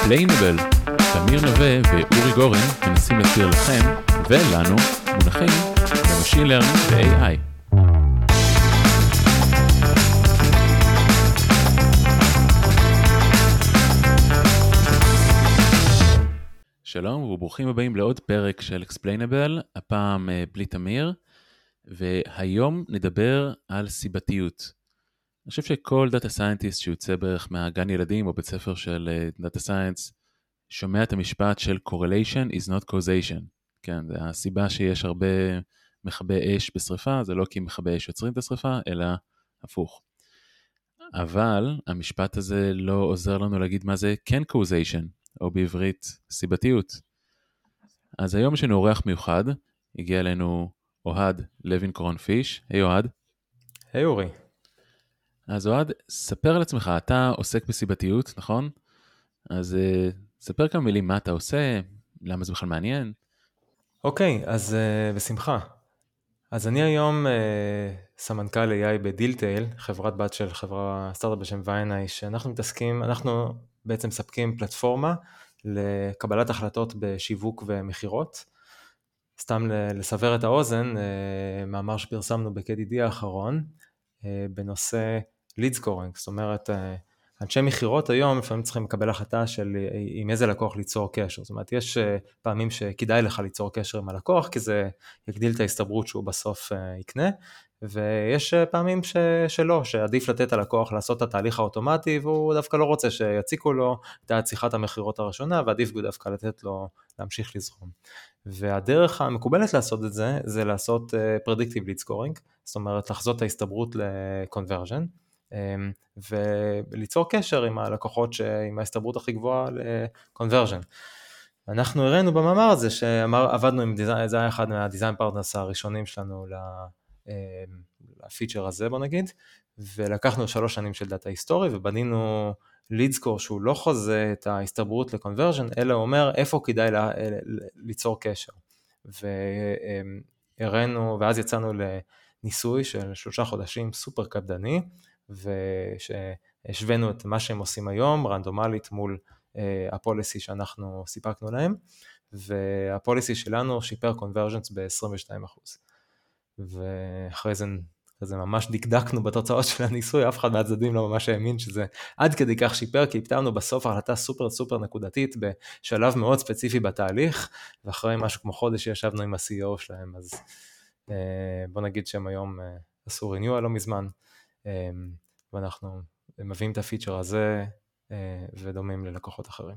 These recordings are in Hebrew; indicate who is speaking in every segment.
Speaker 1: Explainable, תמיר נווה ואורי גורן מנסים להסביר לכם ולנו מונחים ב machine learning ו-AI. שלום וברוכים הבאים לעוד פרק של Explainable, הפעם אה, בלי תמיר, והיום נדבר על סיבתיות. אני חושב שכל data scientist שיוצא בערך מהגן ילדים או בית ספר של data uh, science, שומע את המשפט של correlation is not causation. כן, זה הסיבה שיש הרבה מכבי אש בשריפה, זה לא כי מכבי אש יוצרים את השריפה, אלא הפוך. אבל המשפט הזה לא עוזר לנו להגיד מה זה כן causation, או בעברית סיבתיות. אז היום יש לנו אורח מיוחד, הגיע אלינו אוהד לוין קורן פיש. היי אוהד.
Speaker 2: היי אורי.
Speaker 1: אז אוהד, ספר על עצמך, אתה עוסק בסיבתיות, נכון? אז uh, ספר כמה מילים מה אתה עושה, למה זה בכלל מעניין.
Speaker 2: אוקיי, okay, אז uh, בשמחה. אז אני היום uh, סמנכ"ל AI בדילטייל, חברת בת של חברה סטארט-אפ בשם ויינאי, שאנחנו מתעסקים, אנחנו בעצם מספקים פלטפורמה לקבלת החלטות בשיווק ומכירות. סתם לסבר את האוזן, מאמר שפרסמנו ב-KDD האחרון, בנושא ליד סקורינג, זאת אומרת אה, אנשי מכירות היום לפעמים צריכים לקבל החלטה של אה, עם איזה לקוח ליצור קשר, זאת אומרת יש אה, פעמים שכדאי לך ליצור קשר עם הלקוח כי זה יגדיל את ההסתברות שהוא בסוף יקנה ויש פעמים ש... שלא, שעדיף לתת ללקוח לעשות את התהליך האוטומטי והוא דווקא לא רוצה שיציקו לו את שיחת המכירות הראשונה ועדיף דווקא לתת לו להמשיך לזרום. והדרך המקובלת לעשות את זה זה לעשות predictive lead scoring, זאת אומרת לחזות את ההסתברות ל-conversion. אמ, וליצור קשר עם הלקוחות עם ההסתברות הכי גבוהה ל-conversion. אנחנו הראינו במאמר הזה שעבדנו עם design, זה היה אחד מה design partners הראשונים שלנו אמ, ל feature הזה בוא נגיד, ולקחנו שלוש שנים של data היסטורי ובנינו ליד סקור שהוא לא חוזה את ההסתברות לקונברז'ן, אלא אומר איפה כדאי לה, ליצור קשר. והראינו, ואז יצאנו לניסוי של שלושה חודשים סופר קפדני, ושהשווינו את מה שהם עושים היום רנדומלית מול אה, הפוליסי שאנחנו סיפקנו להם, והפוליסי שלנו שיפר קונברג'נס ב-22%. ואחרי זה כזה ממש דקדקנו בתוצאות של הניסוי, אף אחד מהצדדים לא ממש האמין שזה עד כדי כך שיפר, כי הפתענו בסוף החלטה סופר סופר נקודתית בשלב מאוד ספציפי בתהליך, ואחרי משהו כמו חודש ישבנו עם ה-CEO שלהם, אז אה, בוא נגיד שהם היום אה, עשו ריניואל לא מזמן, ואנחנו מביאים את הפיצ'ר הזה אה, ודומים ללקוחות אחרים.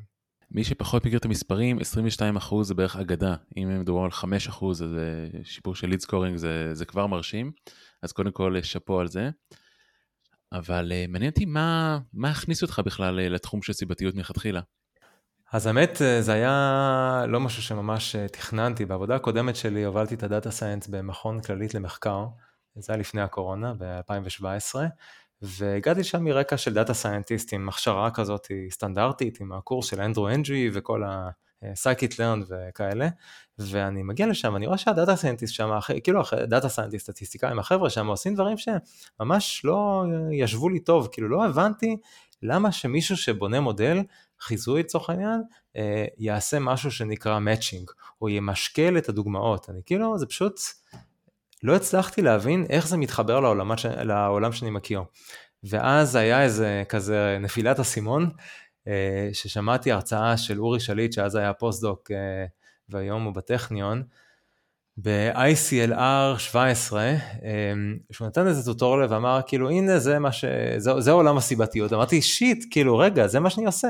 Speaker 1: מי שפחות מכיר את המספרים, 22% זה בערך אגדה. אם מדובר על 5% אז שיפור של lead scoring זה, זה כבר מרשים. אז קודם כל שאפו על זה. אבל אה, מעניין אותי מה, מה הכניס אותך בכלל אה, לתחום של סיבתיות מלכתחילה.
Speaker 2: אז האמת זה היה לא משהו שממש תכננתי. בעבודה הקודמת שלי הובלתי את ה data science במכון כללית למחקר. זה היה לפני הקורונה, ב-2017, והגעתי לשם מרקע של data scientist עם הכשרה כזאת סטנדרטית, עם הקורס של אנדרו אנג וכל ה-Scikit learn וכאלה, ואני מגיע לשם, אני רואה שה data scientist שם, כאילו data scientist, סטטיסטיקאים, החבר'ה שם עושים דברים שממש לא ישבו לי טוב, כאילו לא הבנתי למה שמישהו שבונה מודל חיזוי לצורך העניין, אה, יעשה משהו שנקרא matching, או ימשקל את הדוגמאות, אני כאילו, זה פשוט... לא הצלחתי להבין איך זה מתחבר לעולם, לעולם שאני מכיר. ואז היה איזה כזה נפילת אסימון, אה, ששמעתי הרצאה של אורי שליט, שאז היה פוסט-דוק אה, והיום הוא בטכניון, ב-ICLR 17, אה, שהוא נתן איזה tutorial ואמר כאילו הנה זה מה ש... זה, זה עולם הסיבתיות, אמרתי shit, כאילו רגע זה מה שאני עושה.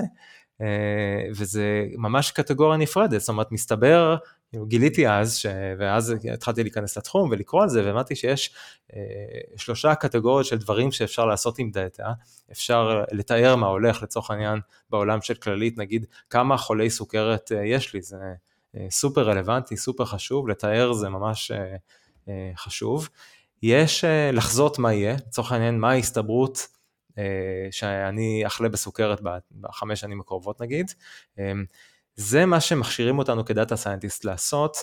Speaker 2: וזה ממש קטגוריה נפרדת, זאת אומרת מסתבר כאילו, גיליתי אז, ש... ואז התחלתי להיכנס לתחום ולקרוא על זה, והבנתי שיש אה, שלושה קטגוריות של דברים שאפשר לעשות עם דאטה. אפשר לתאר מה הולך, לצורך העניין, בעולם של כללית, נגיד כמה חולי סוכרת אה, יש לי, זה אה, סופר רלוונטי, סופר חשוב, לתאר זה ממש אה, אה, חשוב. יש אה, לחזות מה יהיה, לצורך העניין, מה ההסתברות אה, שאני אחלה בסוכרת בחמש שנים הקרובות נגיד. אה, זה מה שמכשירים אותנו כ data scientist לעשות.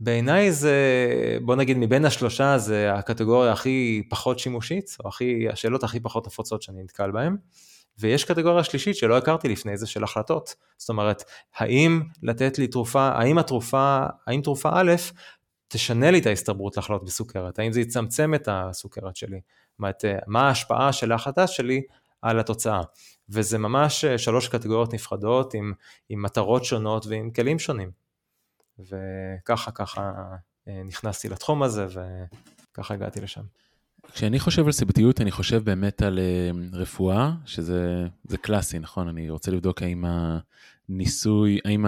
Speaker 2: בעיניי זה, בוא נגיד מבין השלושה זה הקטגוריה הכי פחות שימושית, או הכי, השאלות הכי פחות נפוצות שאני נתקל בהן. ויש קטגוריה שלישית שלא הכרתי לפני זה של החלטות. זאת אומרת, האם לתת לי תרופה, האם התרופה, האם תרופה א' תשנה לי את ההסתברות לחלות בסוכרת, האם זה יצמצם את הסוכרת שלי, זאת אומרת, מה ההשפעה של ההחלטה שלי על התוצאה. וזה ממש שלוש קטגוריות נפרדות עם, עם מטרות שונות ועם כלים שונים. וככה ככה נכנסתי לתחום הזה וככה הגעתי לשם.
Speaker 1: כשאני חושב על סיבתיות, אני חושב באמת על uh, רפואה, שזה קלאסי, נכון? אני רוצה לבדוק האם הניסוי, האם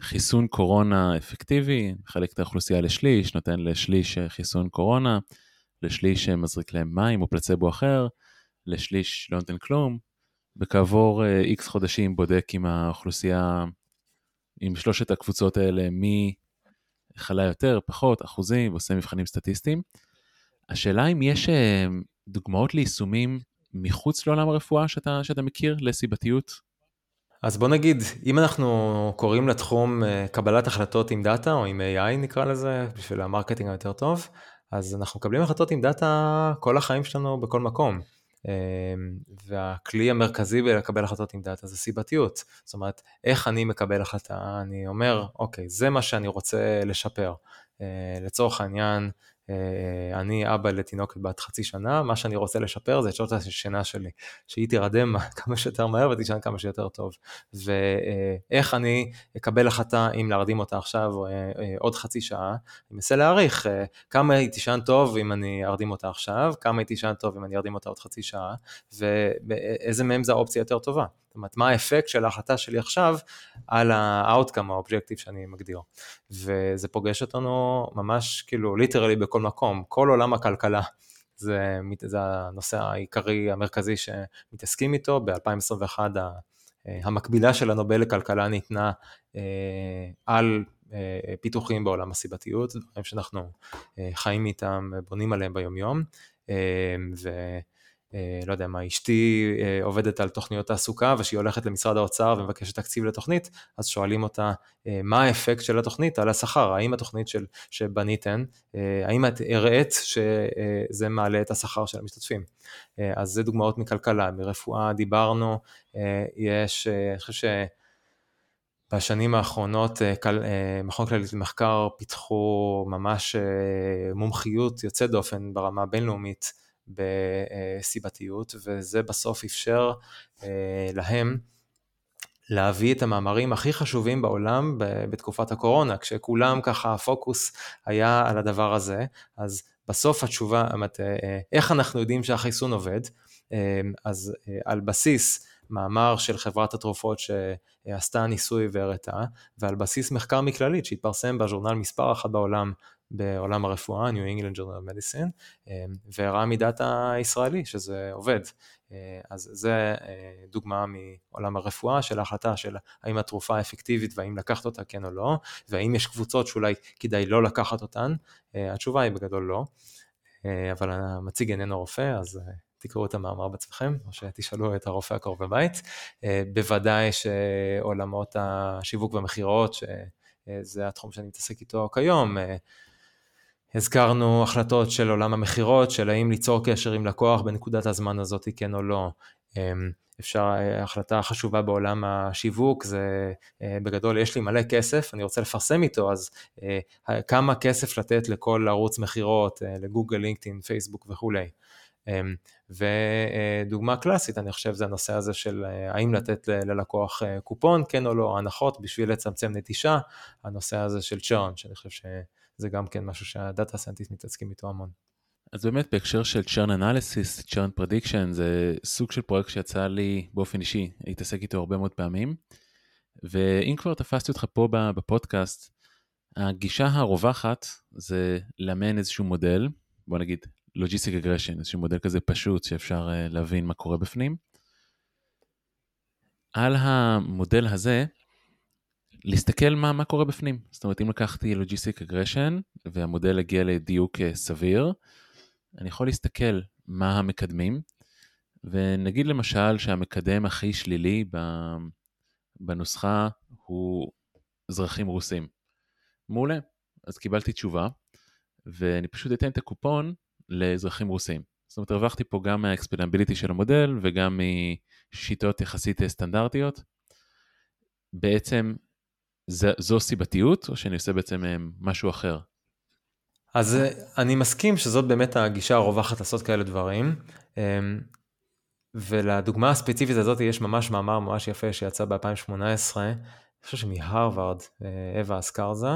Speaker 1: החיסון קורונה אפקטיבי, מחלק את האוכלוסייה לשליש, נותן לשליש חיסון קורונה, לשליש מזריק להם מים או פלצבו אחר, לשליש לא נותן כלום, וכעבור איקס uh, חודשים בודק עם האוכלוסייה, עם שלושת הקבוצות האלה, מי חלה יותר, פחות, אחוזים, ועושה מבחנים סטטיסטיים. השאלה אם יש אה, דוגמאות ליישומים מחוץ לעולם הרפואה שאתה, שאתה מכיר לסיבתיות?
Speaker 2: אז בוא נגיד, אם אנחנו קוראים לתחום אה, קבלת החלטות עם דאטה, או עם AI נקרא לזה, בשביל ה marketing היותר טוב, אז אנחנו מקבלים החלטות עם דאטה כל החיים שלנו בכל מקום. אה, והכלי המרכזי בלקבל החלטות עם דאטה זה סיבתיות. זאת אומרת, איך אני מקבל החלטה, אני אומר, אוקיי, זה מה שאני רוצה לשפר. לצורך העניין, אה, אני אבא לתינוקת בת חצי שנה, מה שאני רוצה לשפר זה את שעות השינה שלי, שהיא תירדם כמה שיותר מהר ותישן כמה שיותר טוב. ואיך אני אקבל החלטה אם להרדים אותה עכשיו אה, אה, עוד חצי שעה, אני מנסה להעריך כמה היא תישן טוב אם אני ארדים אותה עכשיו, כמה היא תישן טוב אם אני ארדים אותה עוד חצי שעה, ואיזה מהם זה האופציה יותר טובה. זאת אומרת, מה האפקט של ההחלטה שלי עכשיו על ה-outcome, ה objective שאני מגדיר. וזה פוגש אותנו ממש כאילו literally בכל מקום, כל עולם הכלכלה. זה, זה הנושא העיקרי המרכזי שמתעסקים איתו, ב-2021 המקבילה של הנובל לכלכלה ניתנה אה, על אה, פיתוחים בעולם הסיבתיות, דברים שאנחנו אה, חיים איתם, בונים עליהם ביומיום, ו... אה, לא יודע מה, אשתי אה, עובדת על תוכניות תעסוקה וכשהיא הולכת למשרד האוצר ומבקשת תקציב לתוכנית, אז שואלים אותה אה, מה האפקט של התוכנית על השכר, האם התוכנית של, שבניתן, האם את הראית שזה מעלה את השכר של המשתתפים. אז זה דוגמאות מכלכלה, מרפואה דיברנו, יש, אני חושב ש... בשנים האחרונות מכון כללית למחקר פיתחו ממש מומחיות יוצאת דופן ברמה הבינלאומית בסיבתיות, וזה בסוף אפשר אה, להם להביא את המאמרים הכי חשובים בעולם בתקופת הקורונה, כשכולם ככה הפוקוס היה על הדבר הזה, אז בסוף התשובה, אה, איך אנחנו יודעים שהחיסון עובד, אה, אז על בסיס מאמר של חברת התרופות שעשתה ניסוי והראתה, ועל בסיס מחקר מכללית שהתפרסם בז'ורנל מספר אחת בעולם בעולם הרפואה, New England Journal of Medicine, אה, והראה מדאטה הישראלי שזה עובד. אה, אז זה אה, דוגמה מעולם הרפואה של ההחלטה של האם התרופה אפקטיבית והאם לקחת אותה כן או לא, והאם יש קבוצות שאולי כדאי לא לקחת אותן, התשובה היא בגדול לא, אבל המציג איננו רופא, אז תקראו את המאמר בעצמכם, או שתשאלו את הרופא הקרוב בבית. בוודאי שעולמות השיווק והמכירות, שזה התחום שאני מתעסק איתו כיום, הזכרנו החלטות של עולם המכירות, של האם ליצור קשר עם לקוח בנקודת הזמן הזאת כן או לא. אמ, אפשר, החלטה חשובה בעולם השיווק זה אה, בגדול יש לי מלא כסף, אני רוצה לפרסם איתו, אז אה, כמה כסף לתת לכל ערוץ מכירות, אה, לגוגל, לינקדאין, פייסבוק וכולי. אמ, ודוגמה קלאסית, אני חושב, זה הנושא הזה של האם לתת ללקוח קופון, כן או לא, הנחות בשביל לצמצם נטישה, הנושא הזה של churn, שאני חושב ש... זה גם כן משהו שה data scientist מתעסקים איתו המון.
Speaker 1: אז באמת בהקשר של churn analysis, churn prediction, זה סוג של פרויקט שיצא לי באופן אישי להתעסק איתו הרבה מאוד פעמים. ואם כבר תפסתי אותך פה בפודקאסט, הגישה הרווחת זה לאמן איזשהו מודל, בוא נגיד logistic regression, איזשהו מודל כזה פשוט שאפשר אה, להבין מה קורה בפנים. על המודל הזה להסתכל מה, מה קורה בפנים. זאת אומרת, אם לקחתי logistic regression והמודל הגיע לדיוק אה, סביר, אני יכול להסתכל מה המקדמים, ונגיד למשל שהמקדם הכי שלילי בנוסחה הוא אזרחים רוסים. מעולה, אז קיבלתי תשובה, ואני פשוט אתן את הקופון לאזרחים רוסים. זאת אומרת, הרווחתי פה גם מהאקספלנביליטי של המודל וגם שיטות יחסית סטנדרטיות. בעצם זו סיבתיות, או שאני עושה בעצם משהו אחר?
Speaker 2: אז אני מסכים שזאת באמת הגישה הרווחת לעשות כאלה דברים. ולדוגמה הספציפית הזאת יש ממש מאמר ממש יפה שיצא ב-2018, אני חושב שמהרווארד, אווה אסקרזה,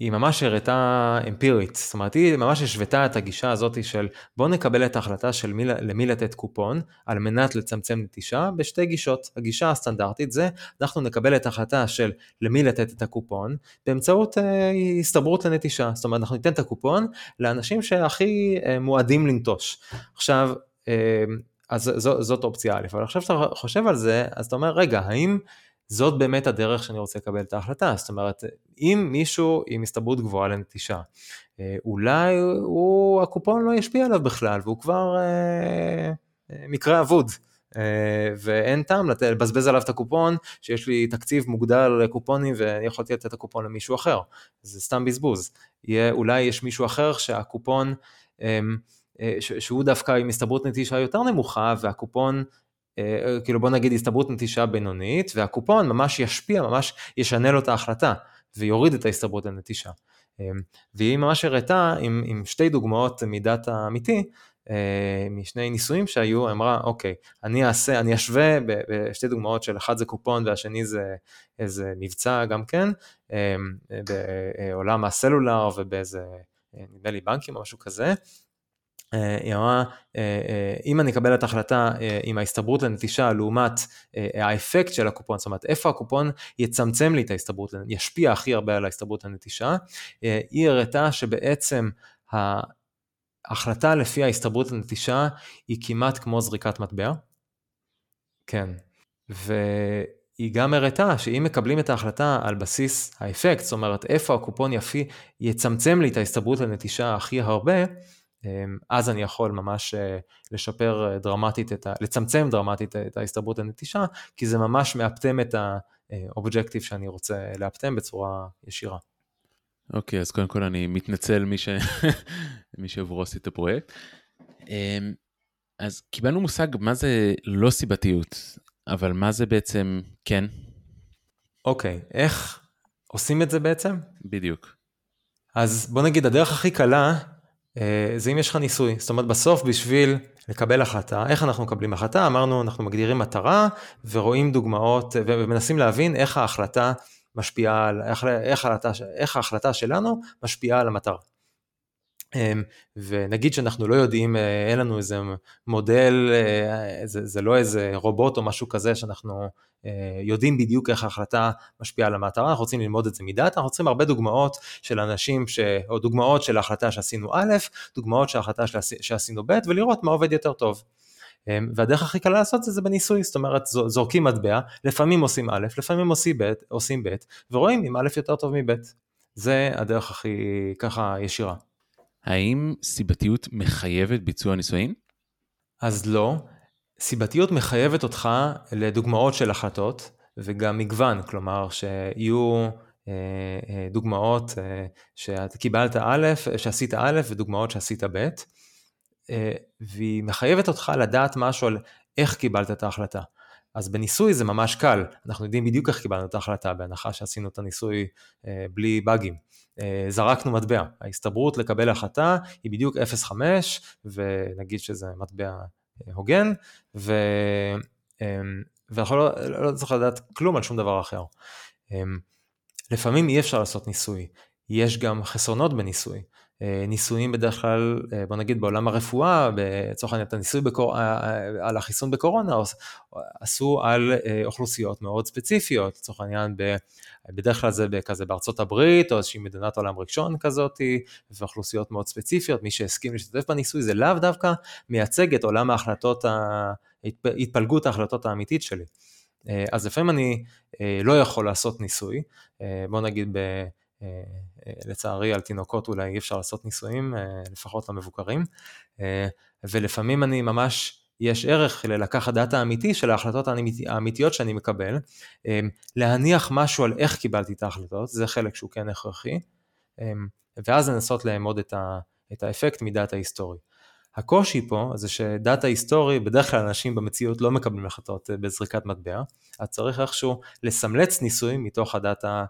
Speaker 2: והיא ממש הראתה אמפירית, זאת אומרת היא ממש השוותה את הגישה הזאת של בוא נקבל את ההחלטה של מי, למי לתת קופון על מנת לצמצם נטישה בשתי גישות. הגישה הסטנדרטית זה אנחנו נקבל את ההחלטה של למי לתת את הקופון באמצעות אה, הסתברות לנטישה, זאת אומרת אנחנו ניתן את הקופון לאנשים שהכי אה, מועדים לנטוש. עכשיו אה, אז זו, זאת אופציה א', אבל עכשיו שאתה חושב על זה, אז אתה אומר, רגע, האם זאת באמת הדרך שאני רוצה לקבל את ההחלטה. זאת אומרת, אם מישהו עם הסתברות גבוהה לנטישה, אה, אולי הוא, הקופון לא ישפיע עליו בכלל, והוא כבר אה, אה מקרה אבוד. אה, ואין טעם לבזבז עליו את הקופון, שיש לי תקציב מוגדל לקופונים ואני יכולתי לתת את הקופון למישהו אחר. זה סתם בזבוז. יהיה, אולי יש מישהו אחר שהקופון, אה, שהוא דווקא עם הסתברות נטישה יותר נמוכה, והקופון כאילו בוא נגיד הסתברות נטישה בינונית, והקופון ממש ישפיע, ממש ישנה לו את ההחלטה, ויוריד את ההסתברות לנטישה. אה, והיא ממש הראתה עם, עם שתי דוגמאות מידת האמיתי, אה, משני ניסויים שהיו, אמרה אוקיי, אני אעשה, אני אשווה בשתי דוגמאות של אחד זה קופון והשני זה איזה מבצע גם כן, בעולם הסלולר ובאיזה, נדמה לי בנקים או משהו כזה, אה, היא אמרה, אה, אה, אם אני אקבל את ההחלטה עם ההסתברות לנטישה לעומת האפקט של הקופון, זאת אומרת איפה הקופון יצמצם לי את ההסתברות, ישפיע הכי הרבה על ההסתברות לנטישה, היא הראתה שבעצם ההחלטה לפי ההסתברות לנטישה היא כמעט כמו זריקת מטבע. כן. והיא גם הראתה שאם מקבלים את ההחלטה על בסיס האפקט, זאת אומרת איפה הקופון יפי יצמצם לי את ההסתברות לנטישה הכי הרבה, אז אני יכול ממש אה, לשפר אה, דרמטית, את ה, לצמצם דרמטית את ההסתברות לנטישה, כי זה ממש מאפטם את האובג'קטיב שאני רוצה לאפטם בצורה ישירה.
Speaker 1: אוקיי, okay, אז קודם כל אני מתנצל מי, ש... מי שעבורו עשית את הפרויקט. אמ, אז קיבלנו מושג מה זה לא סיבתיות, אבל מה זה בעצם כן?
Speaker 2: אוקיי, okay, איך עושים את זה בעצם?
Speaker 1: בדיוק.
Speaker 2: אז בוא נגיד, הדרך הכי קלה אה, זה אם יש לך ניסוי. זאת אומרת, בסוף בשביל לקבל החלטה, איך אנחנו מקבלים החלטה? אמרנו, אנחנו מגדירים מטרה ורואים דוגמאות ומנסים להבין איך ההחלטה משפיעה על, איך, איך, ההחלטה, איך ההחלטה שלנו משפיעה על המטרה. אמ, ונגיד שאנחנו לא יודעים, אה, אין לנו איזה מודל, אה, זה, זה לא איזה רובוט או משהו כזה שאנחנו אה, יודעים בדיוק איך ההחלטה משפיעה על המטרה, אנחנו רוצים ללמוד את זה מדאטה, אנחנו רוצים הרבה דוגמאות של אנשים, ש... או דוגמאות של ההחלטה שעשינו א', דוגמאות של ההחלטה שעשינו ב', ולראות מה עובד יותר טוב. אמ, והדרך הכי קלה לעשות זה, זה בניסוי, זאת אומרת זורקים מטבע, לפעמים עושים א', לפעמים עושים ב', עושים ב', ורואים אם א' יותר טוב מב'. זה הדרך הכי ככה ישירה.
Speaker 1: האם סיבתיות מחייבת ביצוע ניסויים?
Speaker 2: אז לא. סיבתיות מחייבת אותך לדוגמאות של החלטות וגם מגוון, כלומר שיהיו אה, אה, דוגמאות אה, שקיבלת א', שעשית א' ודוגמאות שעשית ב', והיא מחייבת אותך לדעת משהו על איך קיבלת את ההחלטה. אז בניסוי זה ממש קל, אנחנו יודעים בדיוק איך קיבלנו את ההחלטה, בהנחה שעשינו את הניסוי בלי באגים. אה, זרקנו מטבע. ההסתברות לקבל החלטה היא בדיוק 0.5, ונגיד שזה מטבע אה, הוגן, ו... אמ, ואנחנו לא, לא צריך לדעת כלום על שום דבר אחר. אמ, לפעמים אי אפשר לעשות ניסוי, יש גם חסרונות בניסוי. אה, ניסויים בדרך כלל, אה, בוא נגיד בעולם הרפואה, לצורך העניין את הניסוי בקור... אה, על החיסון בקורונה, עשו על אוכלוסיות מאוד ספציפיות, לצורך העניין ב... בדרך כלל זה כזה בארצות הברית, או איזושהי מדינת עולם ראשון כזאת, ואוכלוסיות מאוד ספציפיות, מי שהסכים להשתתף בניסוי זה לאו דווקא מייצג את עולם ההחלטות, התפלגות ההחלטות האמיתית שלי. אז לפעמים אני לא יכול לעשות ניסוי, בוא נגיד ב... לצערי על תינוקות אולי אי אפשר לעשות ניסויים, אה, לפחות למבוקרים, אה, ולפעמים אני ממש, יש ערך ללקחת דאטה אמיתי של ההחלטות האמיתיות שאני מקבל, אה, להניח משהו על איך קיבלתי את ההחלטות, זה חלק שהוא כן הכרחי, ואז לנסות לאמוד את, ה, את האפקט מדאטה היסטורי. הקושי פה זה שדאטה היסטורי, בדרך כלל אנשים במציאות לא מקבלים החלטות בזריקת מטבע, אז צריך איכשהו לסמלץ ניסוי מתוך הדאטה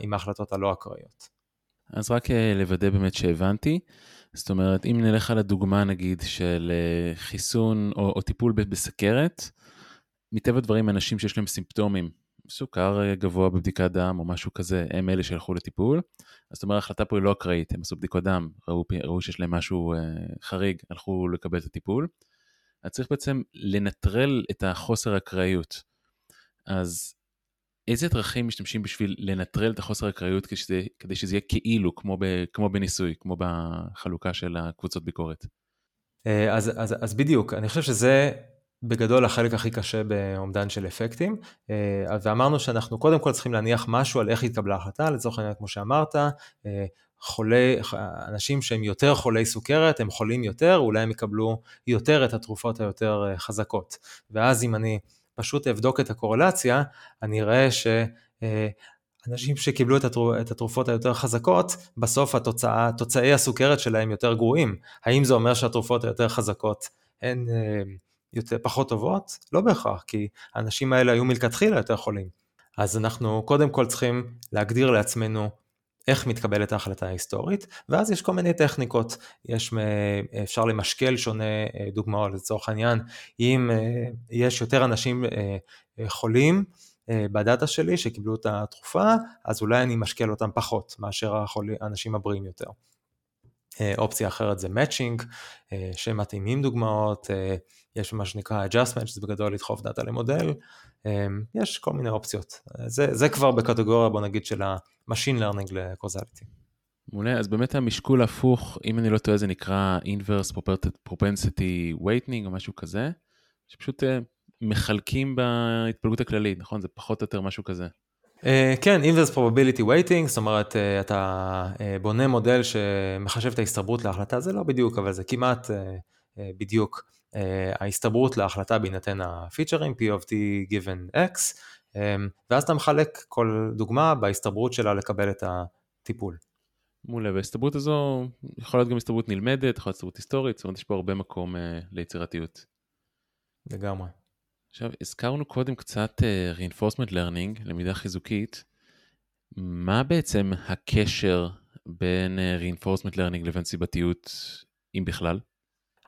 Speaker 2: עם ההחלטות הלא אקראיות.
Speaker 1: אז רק לוודא באמת שהבנתי, זאת אומרת, אם נלך על הדוגמה נגיד של חיסון או, או טיפול בסכרת, מטבע הדברים אנשים שיש להם סימפטומים, סוכר אה, גבוה בבדיקת דם או משהו כזה, הם אלה שהלכו לטיפול. אז זאת אומרת, ההחלטה פה היא לא אקראית, הם עשו בדיקות דם, ראו, ראו שיש להם משהו אה, חריג, הלכו לקבל את הטיפול. אז צריך בעצם לנטרל את החוסר אקראיות. אז איזה דרכים משתמשים בשביל לנטרל את החוסר אקראיות כדי, כדי שזה יהיה כאילו, כמו, ב, כמו בניסוי, כמו בחלוקה של הקבוצות ביקורת?
Speaker 2: אה, אז, אז, אז בדיוק, אני חושב שזה בגדול החלק הכי קשה באומדן של אפקטים, אה, ואמרנו שאנחנו קודם כל צריכים להניח משהו על איך התקבלה ההחלטה, לצורך העניין כמו שאמרת, אה, חולי, אנשים שהם יותר חולי סוכרת, הם חולים יותר, אולי הם יקבלו יותר את התרופות היותר חזקות. ואז אם אני פשוט אבדוק את הקורלציה, אני אראה ש... אנשים שקיבלו את התרופות היותר חזקות, בסוף התוצאה, תוצאי הסוכרת שלהם יותר גרועים. האם זה אומר שהתרופות היותר חזקות הן יותר, פחות טובות? לא בהכרח, כי האנשים האלה היו מלכתחילה יותר חולים. אז אנחנו קודם כל צריכים להגדיר לעצמנו איך מתקבלת ההחלטה ההיסטורית, ואז יש כל מיני טכניקות, יש, אפשר למשקל שונה אה, דוגמאות, לצורך העניין, אם אה, יש יותר אנשים אה, חולים בדאטה שלי שקיבלו את התרופה, אז אולי אני משקל אותם פחות מאשר האנשים הבריאים יותר. אופציה אחרת זה מאצ'ינג, שמתאימים דוגמאות, יש מה שנקרא adjustment, שזה בגדול לדחוף דאטה למודל, יש כל מיני אופציות. זה, זה כבר בקטגוריה, בוא נגיד, של ה-machine learning ל-causality.
Speaker 1: מעולה, אז באמת המשקול הפוך, אם אני לא טועה, זה נקרא inverse propensity weighting או משהו כזה, שפשוט אה, מחלקים בהתפלגות הכללית, נכון? זה פחות או יותר משהו כזה.
Speaker 2: Uh, כן, inverse probability weighting, זאת אומרת, uh, אתה uh, בונה מודל שמחשב את ההסתברות להחלטה, זה לא בדיוק, אבל זה כמעט בדיוק. אה, ההסתברות להחלטה בהינתן הפיצ'רים, P of T given X, אה, ואז אתה מחלק כל דוגמה בהסתברות שלה לקבל את הטיפול.
Speaker 1: מעולה, וההסתברות הזו יכולה להיות גם הסתברות נלמדת, יכולה להיות הסתברות היסטורית, זאת אומרת יש פה הרבה מקום ליצירתיות.
Speaker 2: לגמרי.
Speaker 1: עכשיו, הזכרנו קודם קצת uh, reinforcement learning, למידה חיזוקית. מה בעצם הקשר בין uh, reinforcement learning לבין סיבתיות, אם בכלל?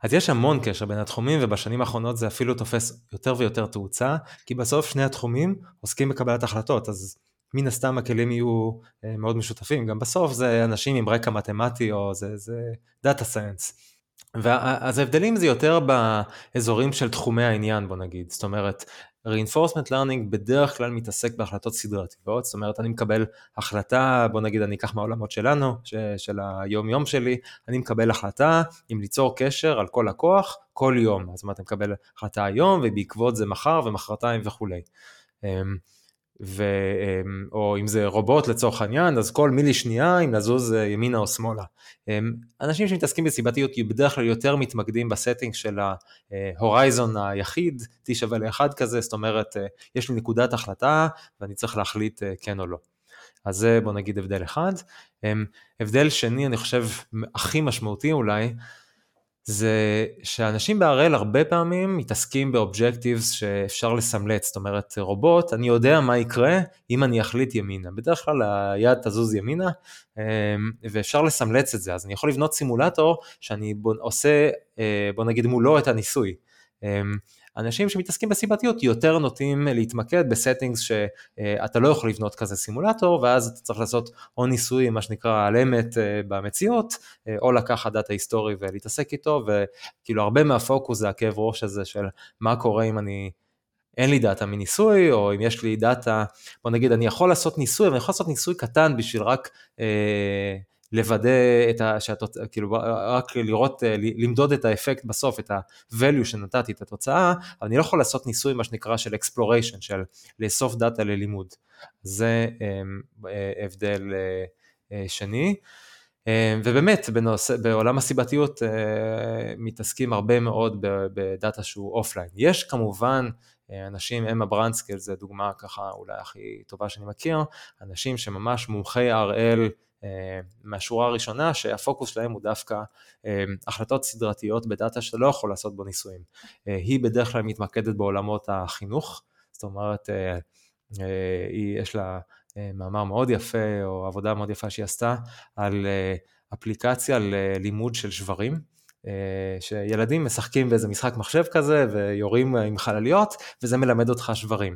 Speaker 2: אז יש המון קשר בין התחומים ובשנים האחרונות זה אפילו תופס יותר ויותר תאוצה, כי בסוף שני התחומים עוסקים בקבלת החלטות, אז מן הסתם הכלים יהיו אה, מאוד משותפים, גם בסוף זה אנשים עם רקע מתמטי או זה, זה דאטה סיינס. אז ההבדלים זה יותר באזורים של תחומי העניין בוא נגיד, זאת אומרת reinforcement learning בדרך כלל מתעסק בהחלטות סדרתיות, זאת אומרת אני מקבל החלטה, בוא נגיד אני אקח מהעולמות שלנו, ש, של היום יום שלי, אני מקבל החלטה עם ליצור קשר על כל לקוח כל יום, אז מה אתה מקבל החלטה היום ובעקבות זה מחר ומחרתיים וכולי. ו, או אם זה רובוט לצורך העניין, אז כל מילי שנייה אם לזוז אה, ימינה או שמאלה. אנשים שמתעסקים בסיבתיות בדרך כלל יותר מתמקדים ב setting של ה horizon היחיד, t שווה לאחד כזה, זאת אומרת אה, יש לי נקודת החלטה ואני צריך להחליט אה, כן או לא. אז זה בוא נגיד הבדל אחד. הבדל שני אני חושב הכי משמעותי אולי, זה שאנשים בהראל הרבה פעמים מתעסקים באובג'קטיבס שאפשר לסמלץ, זאת אומרת רובוט, אני יודע מה יקרה אם אני אחליט ימינה, בדרך כלל היד תזוז ימינה אמ, ואפשר לסמלץ את זה, אז אני יכול לבנות סימולטור שאני עושה אה, בוא נגיד מולו את הניסוי. אנשים שמתעסקים בסיבתיות יותר נוטים להתמקד ב settings שאתה לא יכול לבנות כזה סימולטור ואז אתה צריך לעשות או ניסוי מה שנקרא על אמת אה, במציאות אה, או לקחת דאטה היסטורי ולהתעסק איתו וכאילו הרבה מהפוקוס זה הכאב ראש הזה של מה קורה אם אני אין לי דאטה מניסוי, או אם יש לי דאטה, בוא נגיד אני יכול לעשות ניסוי, אבל אני יכול לעשות ניסוי קטן בשביל רק אה, לוודא את ה... שהתוצ... כאילו רק לראות, אה, למדוד את האפקט בסוף, את ה-value שנתתי, את התוצאה, אבל אני לא יכול לעשות ניסוי מה שנקרא של exploration, של לאסוף דאטה ללימוד. זה אמ, אה, הבדל אה, שני. ובאמת בנושא, בעולם הסיבתיות מתעסקים הרבה מאוד בדאטה שהוא offline. יש כמובן אנשים, אמה ברנסקיל זה דוגמה ככה אולי הכי טובה שאני מכיר, אנשים שממש מומחי RL מהשורה הראשונה שהפוקוס שלהם הוא דווקא החלטות סדרתיות בדאטה שאתה לא יכול לעשות בו ניסויים. היא בדרך כלל מתמקדת בעולמות החינוך, זאת אומרת יש לה מאמר מאוד יפה או עבודה מאוד יפה שהיא עשתה על אפליקציה ללימוד של שברים. שילדים משחקים באיזה משחק מחשב כזה ויורים עם חלליות וזה מלמד אותך שברים.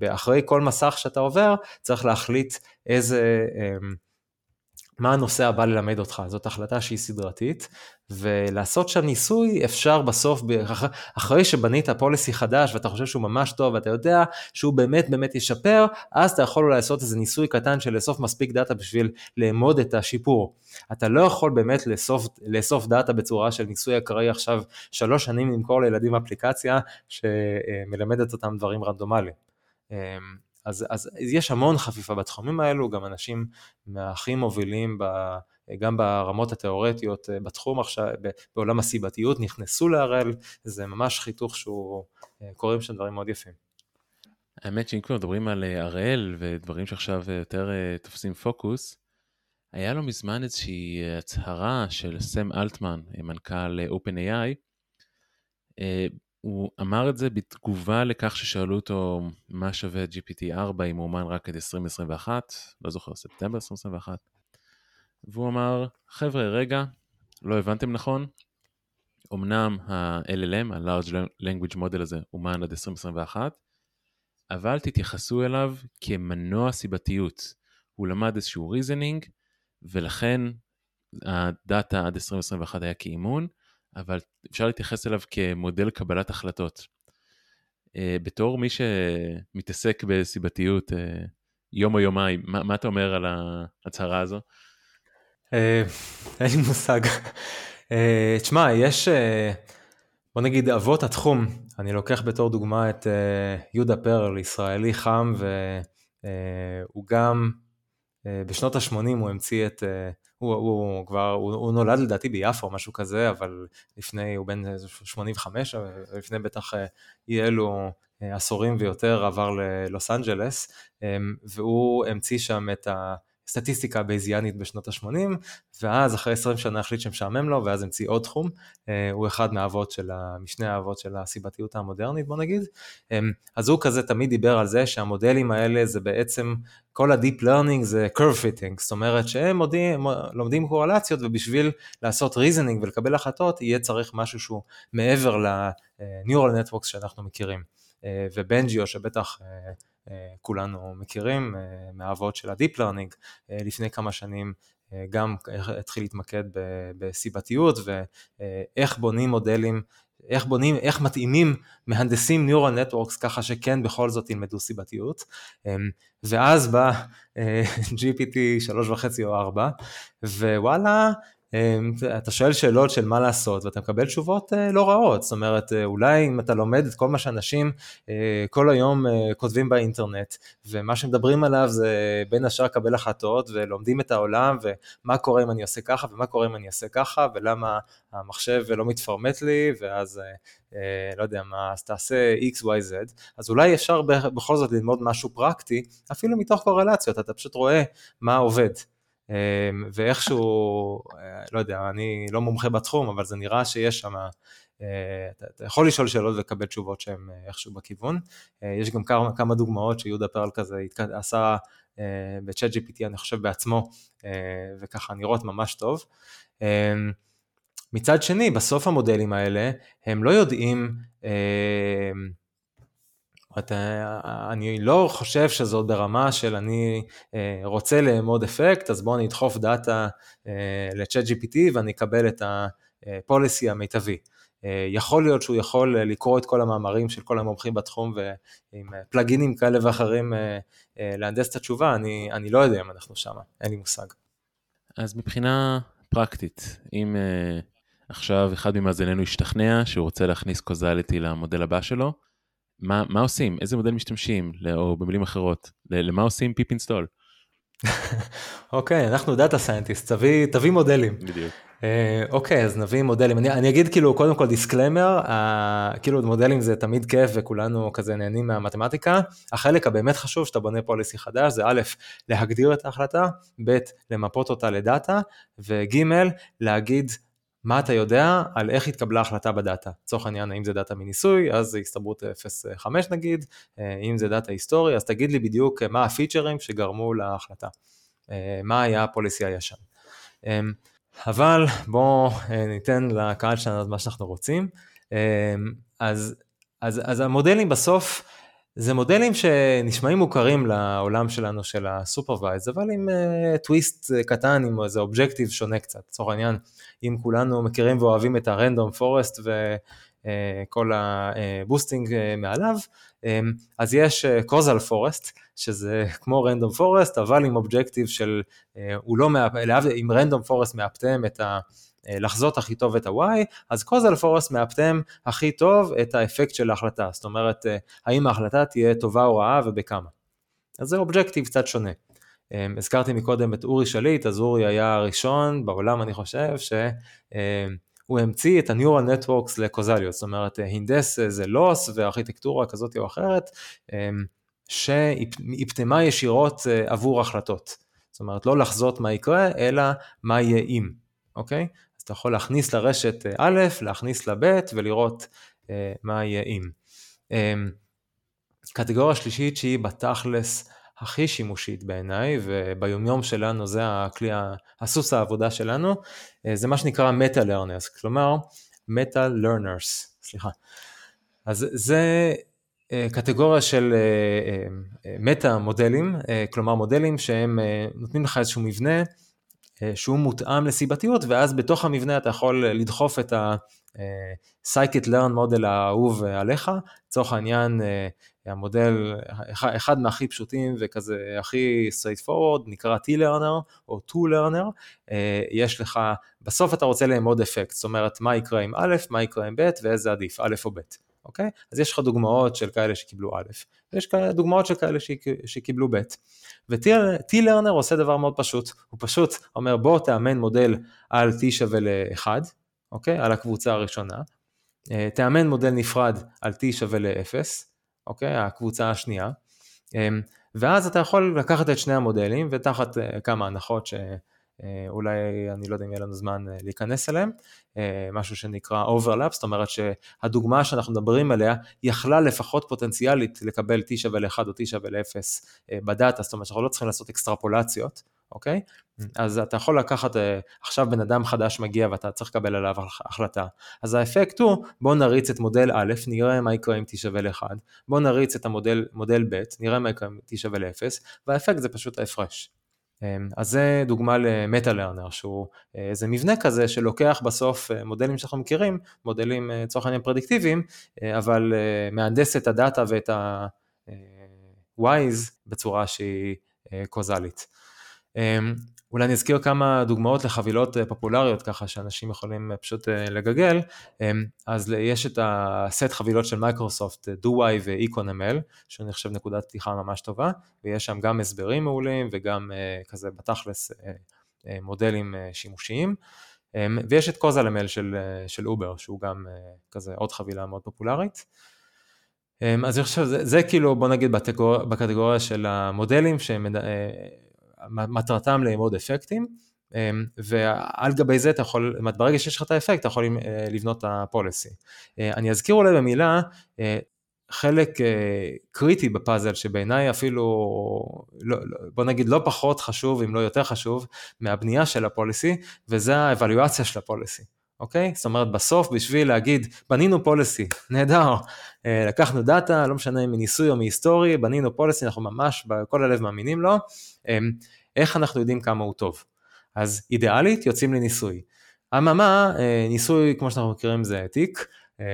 Speaker 2: ואחרי כל מסך שאתה עובר צריך להחליט איזה, מה הנושא הבא ללמד אותך, זאת החלטה שהיא סדרתית ולעשות שם ניסוי אפשר בסוף, אחרי שבנית policy חדש ואתה חושב שהוא ממש טוב ואתה יודע שהוא באמת באמת ישפר, אז אתה יכול לעשות איזה ניסוי קטן של לאסוף מספיק דאטה בשביל לאמוד את השיפור. אתה לא יכול באמת לאסוף, לאסוף דאטה בצורה של ניסוי אקראי עכשיו שלוש שנים למכור לילדים אפליקציה שמלמדת אותם דברים רנדומליים. אז, אז יש המון חפיפה בתחומים האלו, גם אנשים מהכי מובילים ב... גם ברמות התיאורטיות אה, בתחום עכשיו, בעולם הסיבתיות, נכנסו להראל, זה ממש חיתוך שהוא, אה, קוראים שם דברים מאוד יפים.
Speaker 1: האמת שאם כבר מדברים על הראל ודברים שעכשיו יותר אה, תופסים פוקוס, היה לו מזמן איזושהי הצהרה של סם אלטמן, מנכ"ל OpenAI, הוא אמר את זה בתגובה לכך ששאלו אותו מה שווה GPT-4 אם הוא אומן רק עד 2021, לא זוכר, ספטמבר 2021. והוא אמר, חבר'ה, רגע, לא הבנתם נכון, אמנם ה-LLM, ה-Large Language Model הזה, אומן עד 2021, אבל תתייחסו אליו כמנוע סיבתיות. הוא למד איזשהו reasoning, ולכן הדאטה עד 2021 היה כאימון, אבל אפשר להתייחס אליו כמודל קבלת החלטות. Uh, בתור מי שמתעסק בסיבתיות uh, יום או יומיים, מה, מה אתה אומר על ההצהרה הזו?
Speaker 2: Uh, אין לי מושג. תשמע, יש, בוא נגיד אבות התחום, אני לוקח בתור דוגמה את יהודה פרל, ישראלי חם, והוא גם בשנות ה-80 הוא המציא את... Uh, הוא, הוא כבר, הוא, הוא נולד לדעתי ביפו או משהו כזה, אבל לפני, הוא בן 85, לפני בטח אי אלו עשורים ויותר עבר ללוס אנג'לס, והוא המציא שם את ה... סטטיסטיקה בייזיאנית בשנות ה-80, ואז אחרי 20 שנה החליט שמשעמם לו, ואז המציא עוד תחום, אה, הוא אחד מהאבות של, משני האבות של הסיבתיות המודרנית בוא נגיד, אה, אז הוא כזה תמיד דיבר על זה שהמודלים האלה זה בעצם, כל ה-deep learning זה curve fitting, זאת אומרת שהם מודים, לומדים קורלציות ובשביל לעשות reasoning ולקבל החלטות יהיה צריך משהו שהוא מעבר ל-neural networks שאנחנו מכירים. אה, ובנג'יו שבטח אה, כולנו מכירים אה, מהאבות של ה-Deep Learning, אה, לפני כמה שנים גם התחיל להתמקד בסיבתיות ואיך בונים מודלים, איך בונים, איך מתאימים מהנדסים Neural Networks ככה שכן בכל זאת ילמדו סיבתיות. ואז בא GPT 3.5 או 4 ווואלה אתה שואל שאלות של מה לעשות ואתה מקבל תשובות אה, לא רעות, זאת אומרת אה, אולי אם אתה לומד את כל מה שאנשים אה, כל היום כותבים באינטרנט ומה שמדברים עליו זה בין השאר לקבל החלטות ולומדים את העולם ומה קורה אם אני עושה ככה ומה קורה אם אני אעשה ככה ולמה המחשב לא מתפרמט לי ואז לא יודע מה, אז תעשה XYZ, אז אולי אפשר בכל זאת ללמוד משהו פרקטי אפילו מתוך קורלציות, אתה פשוט רואה מה עובד. אמ, ואיכשהו, אה, לא יודע, אני לא מומחה בתחום, אבל זה נראה שיש שם, אה, אתה יכול לשאול שאלות ולקבל תשובות שהן אה, איכשהו בכיוון. יש גם כמה, דוגמאות שיהודה פרל כזה עשה בצ'אט GPT, אני חושב בעצמו, וככה נראות ממש טוב. אמ, מצד שני, בסוף המודלים האלה, הם לא יודעים אומרת, אני לא חושב שזאת ברמה של אני אה, רוצה לאמוד אפקט, אז בואו אני אדחוף דאטה אה, לצ'אט GPT ואני אקבל את הפוליסי המיטבי. אה, יכול להיות שהוא יכול לקרוא את כל המאמרים של כל המומחים בתחום ועם פלאגינים כאלה ואחרים להנדס את התשובה, אני, אני לא יודע אם אנחנו שם, אין לי מושג.
Speaker 1: אז מבחינה פרקטית, אם עכשיו אחד ממאזיננו ישתכנע שהוא רוצה להכניס causality למודל הבא שלו, מה, מה עושים? איזה מודל משתמשים? או במילים אחרות, למה עושים pip install?
Speaker 2: אוקיי, okay, אנחנו data scientist, תביא, תביא מודלים.
Speaker 1: בדיוק.
Speaker 2: אוקיי, uh, okay, אז נביא מודלים. אני, אני אגיד כאילו, קודם כל דיסקלמר, uh, כאילו מודלים זה תמיד כיף וכולנו כזה נהנים מהמתמטיקה. החלק הבאמת חשוב שאתה בונה policy חדש זה א', להגדיר את ההחלטה, ב', למפות אותה לדאטה, וג', להגיד מה אתה יודע על איך התקבלה החלטה בדאטה. לצורך העניין, האם זה דאטה מניסוי, אז זה הסתברות 0.5 נגיד, אם זה דאטה היסטורי, אז תגיד לי בדיוק מה הפיצ'רים שגרמו להחלטה. אה, מה היה ה policy הישן. אה, אבל בואו אה, ניתן לקהל שלנו את מה שאנחנו רוצים. אז, אז, אז המודלים בסוף זה מודלים שנשמעים מוכרים לעולם שלנו של ה supervised, אבל עם טוויסט קטן, עם איזה objective שונה קצת. לצורך העניין, אם כולנו מכירים ואוהבים את ה random forest וכל ה boosting מעליו, אז יש causal forest, שזה כמו random forest, אבל עם objective של, אה, הוא לא, אם random forest מאפטם את ה... אה, לחזות הכי טוב את ה-Y, אז causal forest מאפטם הכי טוב את האפקט של ההחלטה, זאת אומרת, אה, האם ההחלטה תהיה טובה או רעה ובכמה. אז זה אובג'קטיב קצת שונה. הזכרתי מקודם את אורי שליט, אז אורי היה הראשון בעולם, אני חושב, שהוא המציא את ה-Neural Networks לקוזליות, זאת אומרת, הינדס איזה לוס וארכיטקטורה כזאת או אחרת, שהיא ישירות אה, עבור החלטות. זאת אומרת, לא לחזות מה יקרה, אלא מה יהיה אם, אוקיי? אתה יכול להכניס לרשת אה, א', להכניס לב' ולראות אה, מה יהיה אם. אמ, קטגוריה שלישית שהיא בתכלס הכי שימושית בעיניי, וביומיום שלנו זה הכלי, הסוס העבודה שלנו, זה מה שנקרא מטה לרנרס, כלומר מטה לרנרס, סליחה. אז זה אה, קטגוריה של אה, אה, מודלים, כלומר מודלים שהם נותנים לך איזשהו מבנה שהוא מותאם לסיבתיות ואז בתוך המבנה אתה יכול לדחוף את ה-Scikit Learn מודל האהוב עליך, לצורך העניין המודל, אחד מהכי פשוטים וכזה הכי straight forward נקרא T-Learner או 2-Learner, יש לך, בסוף אתה רוצה לאמוד אפקט, זאת אומרת מה יקרה עם א', מה יקרה עם ב' ואיזה עדיף, א' או ב'. אוקיי? אז יש לך דוגמאות של כאלה שקיבלו א', ויש דוגמאות של כאלה שקיבלו ב'. ו-T-Learner עושה דבר מאוד פשוט, הוא פשוט אומר בוא תאמן מודל על T שווה ל-1, אוקיי? על הקבוצה הראשונה, אה, תאמן מודל נפרד על T שווה ל-0, אוקיי? הקבוצה השנייה, אה, ואז אתה יכול לקחת את שני המודלים ותחת אה, כמה הנחות ש... אה, אולי אני לא יודע אם יהיה לנו זמן אה, להיכנס אליהם, אה, משהו שנקרא overlap, זאת אומרת שהדוגמה שאנחנו מדברים עליה יכלה לפחות פוטנציאלית לקבל t שווה ל-1 או t שווה ל-0 בדאטה, זאת אומרת שאנחנו לא צריכים לעשות אקסטרפולציות, אוקיי? אז אתה יכול לקחת, עכשיו בן אדם חדש מגיע ואתה צריך לקבל עליו החלטה, אז האפקט הוא בוא נריץ את מודל א', נראה מה יקרה אם t שווה ל-1, בוא נריץ את המודל מודל ב', נראה מה יקרה אם t שווה ל-0, והאפקט זה פשוט ההפרש. אמ, אז זה דוגמה למטה לרנר שהוא אה, איזה מבנה כזה שלוקח בסוף אה, מודלים שאנחנו מכירים, מודלים אה, לצורך העניין פרדיקטיביים, אבל מהנדס את הדאטה ואת ה-wise בצורה שהיא קוזלית. אולי אני אזכיר כמה דוגמאות לחבילות אה, פופולריות ככה שאנשים יכולים אה, פשוט אה, לגגל, אמ, אז יש את הסט חבילות של מייקרוסופט, DoY ו-EconML, שאני חושב נקודת פתיחה ממש טובה, ויש שם גם הסברים מעולים וגם כזה בתכלס מודלים שימושיים, אמ, ויש את causal ML של, של אובר, שהוא גם כזה עוד חבילה מאוד פופולרית. אמ, אז אני חושב, זה, זה כאילו בוא נגיד בקטגוריה של המודלים שהם מטרתם לאמוד אפקטים, אמ, ועל גבי זה אתה יכול, ברגע שיש לך את האפקט אתה יכול אה, לבנות את ה policy. אה, אני אזכיר אולי במילה אה, חלק קריטי בפאזל שבעיניי אפילו, לא, לא, בוא נגיד לא פחות חשוב אם לא יותר חשוב מהבנייה של הפוליסי וזה האבלואציה של הפוליסי. אוקיי? זאת אומרת בסוף בשביל להגיד בנינו פוליסי, נהדר, לקחנו דאטה, לא משנה אם מניסוי או מהיסטורי, בנינו פוליסי, אנחנו ממש בכל הלב מאמינים לו, אמ, איך אנחנו יודעים כמה הוא טוב? אז אידיאלית יוצאים לניסוי. אממה, אה, ניסוי כמו שאנחנו מכירים זה תיק, אה,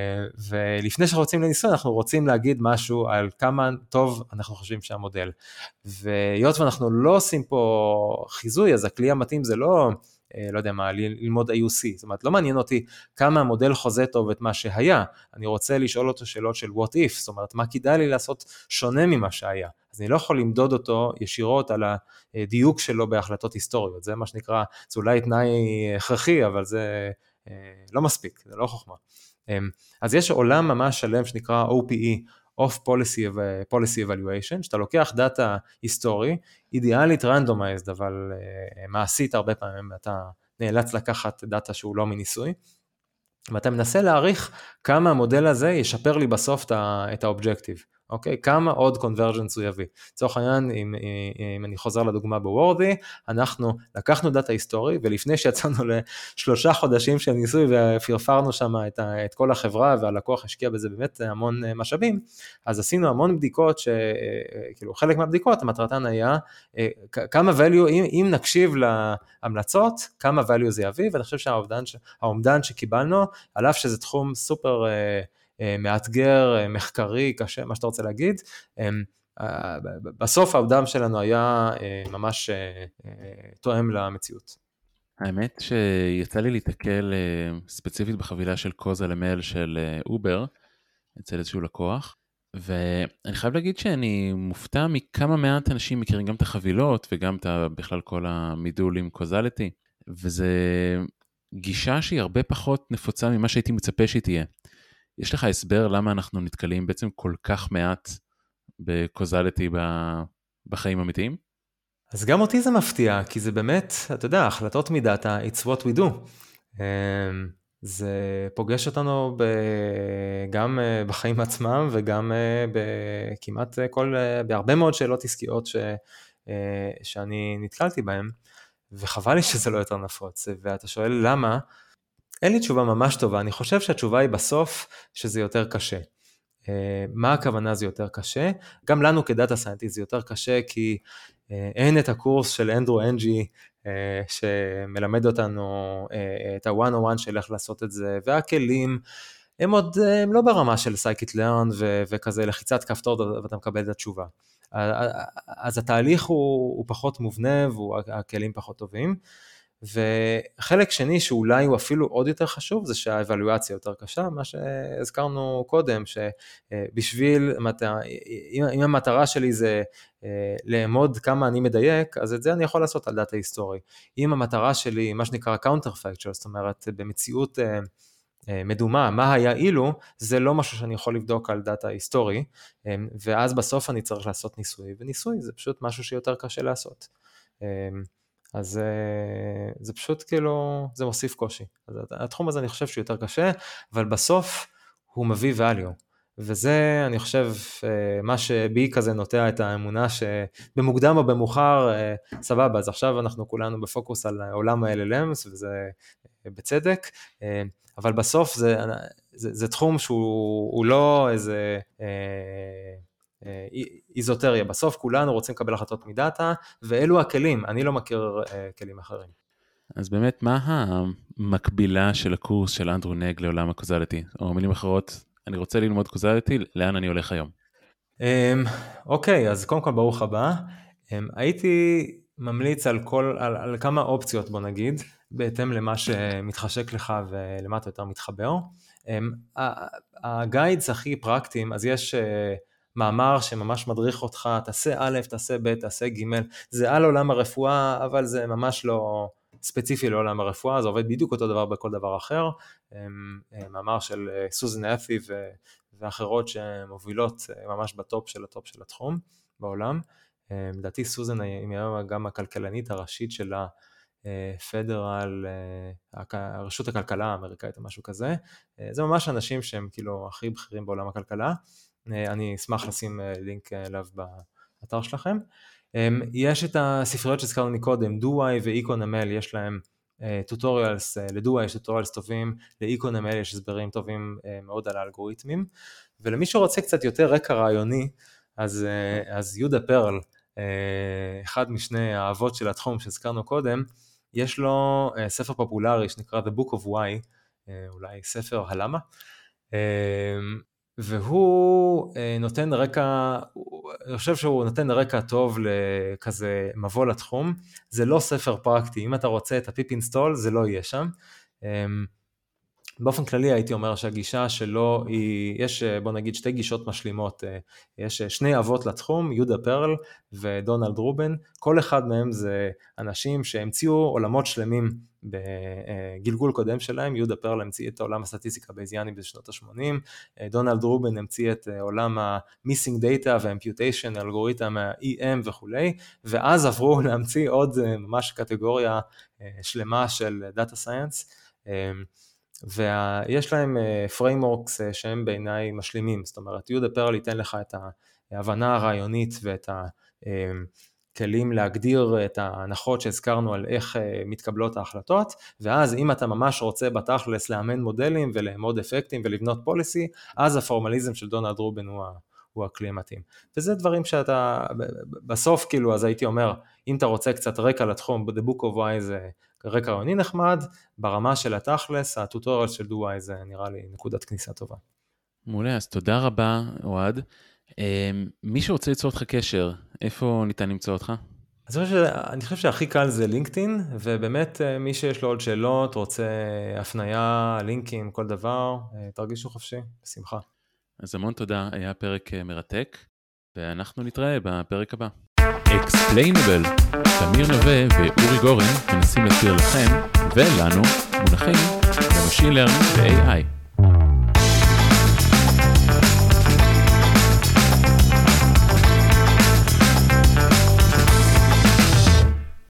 Speaker 2: ולפני שאנחנו יוצאים לניסוי אנחנו רוצים להגיד משהו על כמה טוב אנחנו חושבים שהמודל. והיות ואנחנו לא עושים פה חיזוי, אז הכלי המתאים זה לא לא יודע מה, ללמוד AUC, זאת אומרת, לא מעניין אותי כמה המודל חוזה טוב את מה שהיה, אני רוצה לשאול אותו שאלות של what if, זאת אומרת, מה כדאי לי לעשות שונה ממה שהיה. אז אני לא יכול למדוד אותו ישירות על הדיוק שלו בהחלטות היסטוריות, זה מה שנקרא, זה אולי תנאי הכרחי, אבל זה לא מספיק, זה לא חוכמה. אז יש עולם ממש שלם שנקרא OPE, Off Policy, Policy Evaluation, שאתה לוקח דאטה היסטורי, אידיאלית randomized, אבל uh, מעשית הרבה פעמים אתה נאלץ לקחת דאטה שהוא לא מניסוי, ואתה מנסה להעריך כמה המודל הזה ישפר לי בסוף את ה objective. אוקיי? כמה עוד conversions הוא יביא. לצורך העניין, אם, אם אני חוזר לדוגמה בוורדי, אנחנו לקחנו דאטה היסטורי, ולפני שיצאנו לשלושה חודשים של ניסוי ופרפרנו שם את, את כל החברה, והלקוח השקיע בזה באמת המון משאבים, אז עשינו המון בדיקות, שכאילו חלק מהבדיקות, המטרתן היה אה, כמה value, אם, אם נקשיב להמלצות, כמה value זה יביא, ואני חושב שהאומדן שקיבלנו, על אף שזה תחום סופר... אה, מאתגר, אה, מחקרי, קשה, מה שאתה רוצה להגיד. אה, בסוף העבודה שלנו היה ממש תואם למציאות.
Speaker 1: האמת שיצא לי להיתקל ספציפית בחבילה של causal ML של אובר, אצל איזשהו לקוח, ואני חייב להגיד שאני מופתע מכמה מעט אנשים מכירים גם את החבילות וגם את בכלל כל המידול עם causality, וזה גישה שהיא הרבה פחות נפוצה ממה שהייתי מצפה שהיא תהיה. יש לך הסבר למה אנחנו נתקלים בעצם כל כך מעט ב causality בחיים אמיתיים?
Speaker 2: אז גם אותי זה מפתיע, כי זה באמת, אתה יודע, החלטות מדאטה, it's what we do. אמ, זה פוגש אותנו ב... גם אה, בחיים עצמם וגם אה, בכמעט כל, אה, בהרבה מאוד שאלות עסקיות ש... שאני נתקלתי בהן, וחבל לי שזה לא יותר נפוץ, ואתה שואל למה, אין לי תשובה ממש טובה, אני חושב שהתשובה היא בסוף שזה יותר קשה. Uh, מה הכוונה זה יותר קשה? גם לנו כ data scientist זה יותר קשה כי uh, אין את הקורס של אנדרו אנג uh, שמלמד אותנו את ה-101 של איך לעשות את זה, והכלים הם עוד, הם לא ברמה של scikit-learn וכזה לחיצת כפתור ואתה מקבל את התשובה. אז התהליך הוא, הוא פחות מובנה והכלים פחות טובים. וחלק שני שאולי הוא אפילו עוד יותר חשוב זה שה evaluation יותר קשה, מה שהזכרנו קודם, שבשביל, אם המטרה שלי זה אה, לאמוד כמה אני מדייק, אז את זה אני יכול לעשות על דאטה היסטורי. אם המטרה שלי, מה שנקרא counterfactual, זאת אומרת במציאות אה, אה, מדומה, מה היה אילו, זה לא משהו שאני יכול לבדוק על דאטה היסטורי, ואז בסוף אני צריך לעשות ניסוי, וניסוי זה פשוט משהו שיותר קשה לעשות. אז אה, זה פשוט כאילו, זה מוסיף קושי. אז התחום הזה אני חושב שהוא יותר קשה, אבל בסוף הוא מביא value. וזה, אני חושב, אה, מה שבי כזה נוטע את האמונה שבמוקדם או במאוחר, אה, סבבה, אז עכשיו אנחנו כולנו בפוקוס על עולם ה-LLMs, וזה בצדק, אבל בסוף זה, זה, זה תחום שהוא לא איזה... אה, איזוטריה. בסוף כולנו רוצים לקבל החלטות מדאטה, ואלו הכלים, אני לא מכיר אה, כלים אחרים.
Speaker 1: אז באמת, מה המקבילה של הקורס של אנדרו נג לעולם הקוזליטי? או מילים אחרות, אני רוצה ללמוד קוזליטי, לאן אני הולך היום?
Speaker 2: אמ, אוקיי, אז קודם כל ברוך הבא. אמ, הייתי ממליץ על, כל, על, על כמה אופציות בוא נגיד, בהתאם למה שמתחשק לך ולמה אתה יותר מתחבר. אמ, הגיידס הכי פרקטיים, אז יש אה, מאמר שממש מדריך אותך, תעשה א', תעשה ב', תעשה ג', זה על עולם הרפואה, אבל זה ממש לא ספציפי לעולם הרפואה, זה עובד בדיוק אותו דבר בכל דבר אחר. אמ, אה, מאמר של אה, סוזן את'י ואחרות שמובילות אה, ממש ב top של ה top של התחום בעולם. לדעתי סוזן היא היום גם הכלכלנית הראשית של ה federal, רשות הכלכלה האמריקאית או משהו כזה. זה ממש אנשים שהם כאילו הכי בכירים בעולם הכלכלה. אה, אני אשמח לשים אה, לינק אה, אליו באתר שלכם. אמ, יש את הספריות שהזכרנו מקודם, דו-וואי ואיקונמל, יש להם טוטוריאלס, לדו-וואי יש טוטוריאלס טובים, לאיקונמל יש הסברים טובים מאוד על האלגוריתמים, ולמי שרוצה קצת יותר רקע רעיוני, אז, אז יהודה פרל, אחד משני האבות של התחום שהזכרנו קודם, יש לו ספר פופולרי שנקרא The Book of Why, אולי ספר הלמה, אמ, והוא אה, נותן רקע, אני חושב שהוא נותן רקע טוב לכזה מבוא לתחום. זה לא ספר פרקטי, אם אתה רוצה את הפיפ אינסטול זה לא יהיה שם. אמ, באופן כללי הייתי אומר שהגישה שלו היא, יש בוא נגיד שתי גישות משלימות, יש שני אבות לתחום, יהודה פרל ודונלד רובן, כל אחד מהם זה אנשים שהמציאו עולמות שלמים בגלגול קודם שלהם, יהודה פרל המציא את עולם הסטטיסטיקה בייזיאני בשנות ה-80, דונלד רובן המציא את עולם ה-missing data וה-imputation, אלגוריתם ה-EM וכולי, ואז עברו להמציא עוד ממש קטגוריה שלמה של Data Science. ויש להם frameworks שהם בעיניי משלימים, זאת אומרת יהודה פרל ייתן לך את ההבנה הרעיונית ואת הכלים להגדיר את ההנחות שהזכרנו על איך מתקבלות ההחלטות, ואז אם אתה ממש רוצה בתכלס לאמן מודלים ולאמוד אפקטים ולבנות פוליסי, אז הפורמליזם של דונלד רובן הוא, הוא הכלי המתאים. וזה דברים שאתה, בסוף כאילו, אז הייתי אומר, אם אתה רוצה קצת רקע לתחום, The Book of Why זה רקע רעיוני נחמד, ברמה של התכלס, הטוטוריאל של דו-וואי זה נראה לי נקודת כניסה טובה.
Speaker 1: מעולה, אז תודה רבה, אוהד. אמ, מי שרוצה ליצור אותך קשר, איפה ניתן למצוא אותך?
Speaker 2: אז אני חושב שהכי קל זה לינקדאין, ובאמת אה, מי שיש לו עוד שאלות, רוצה הפנייה, לינקים, כל דבר, אה, תרגישו חופשי, בשמחה.
Speaker 1: אז המון תודה, היה פרק אה, מרתק, ואנחנו נתראה בפרק הבא. אקספליינבל, תמיר נווה ואורי גורן מנסים להסביר לכם ולנו מונחים במשין לרנינג ו-AI.